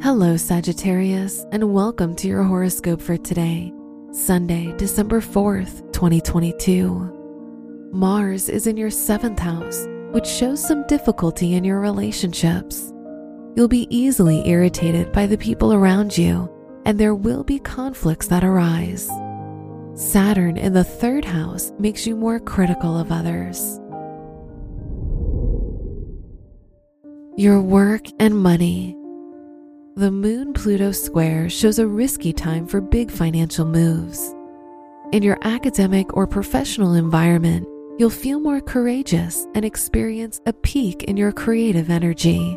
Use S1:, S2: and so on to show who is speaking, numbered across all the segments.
S1: Hello, Sagittarius, and welcome to your horoscope for today, Sunday, December 4th, 2022. Mars is in your seventh house, which shows some difficulty in your relationships. You'll be easily irritated by the people around you, and there will be conflicts that arise. Saturn in the third house makes you more critical of others. Your work and money. The Moon Pluto square shows a risky time for big financial moves. In your academic or professional environment, you'll feel more courageous and experience a peak in your creative energy.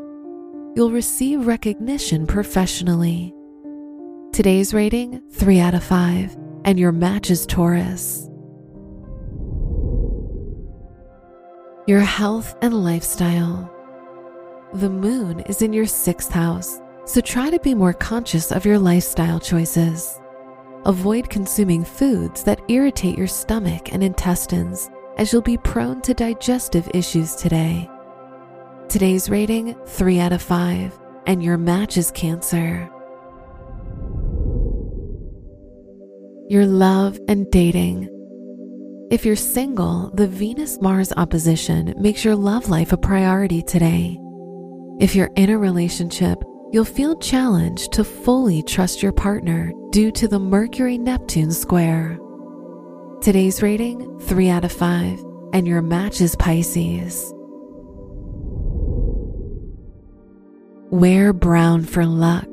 S1: You'll receive recognition professionally. Today's rating 3 out of 5, and your match is Taurus. Your health and lifestyle. The moon is in your sixth house so try to be more conscious of your lifestyle choices. Avoid consuming foods that irritate your stomach and intestines, as you'll be prone to digestive issues today. Today's rating 3 out of 5, and your match is Cancer. Your love and dating. If you're single, the Venus Mars opposition makes your love life a priority today. If you're in a relationship, you'll feel challenged to fully trust your partner due to the Mercury Neptune square. Today's rating 3 out of 5, and your match is Pisces. Wear brown for luck.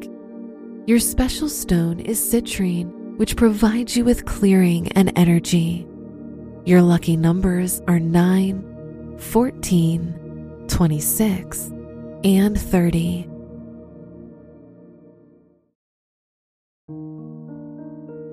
S1: Your special stone is citrine, which provides you with clearing and energy. Your lucky numbers are 9, 14, 26, and 30.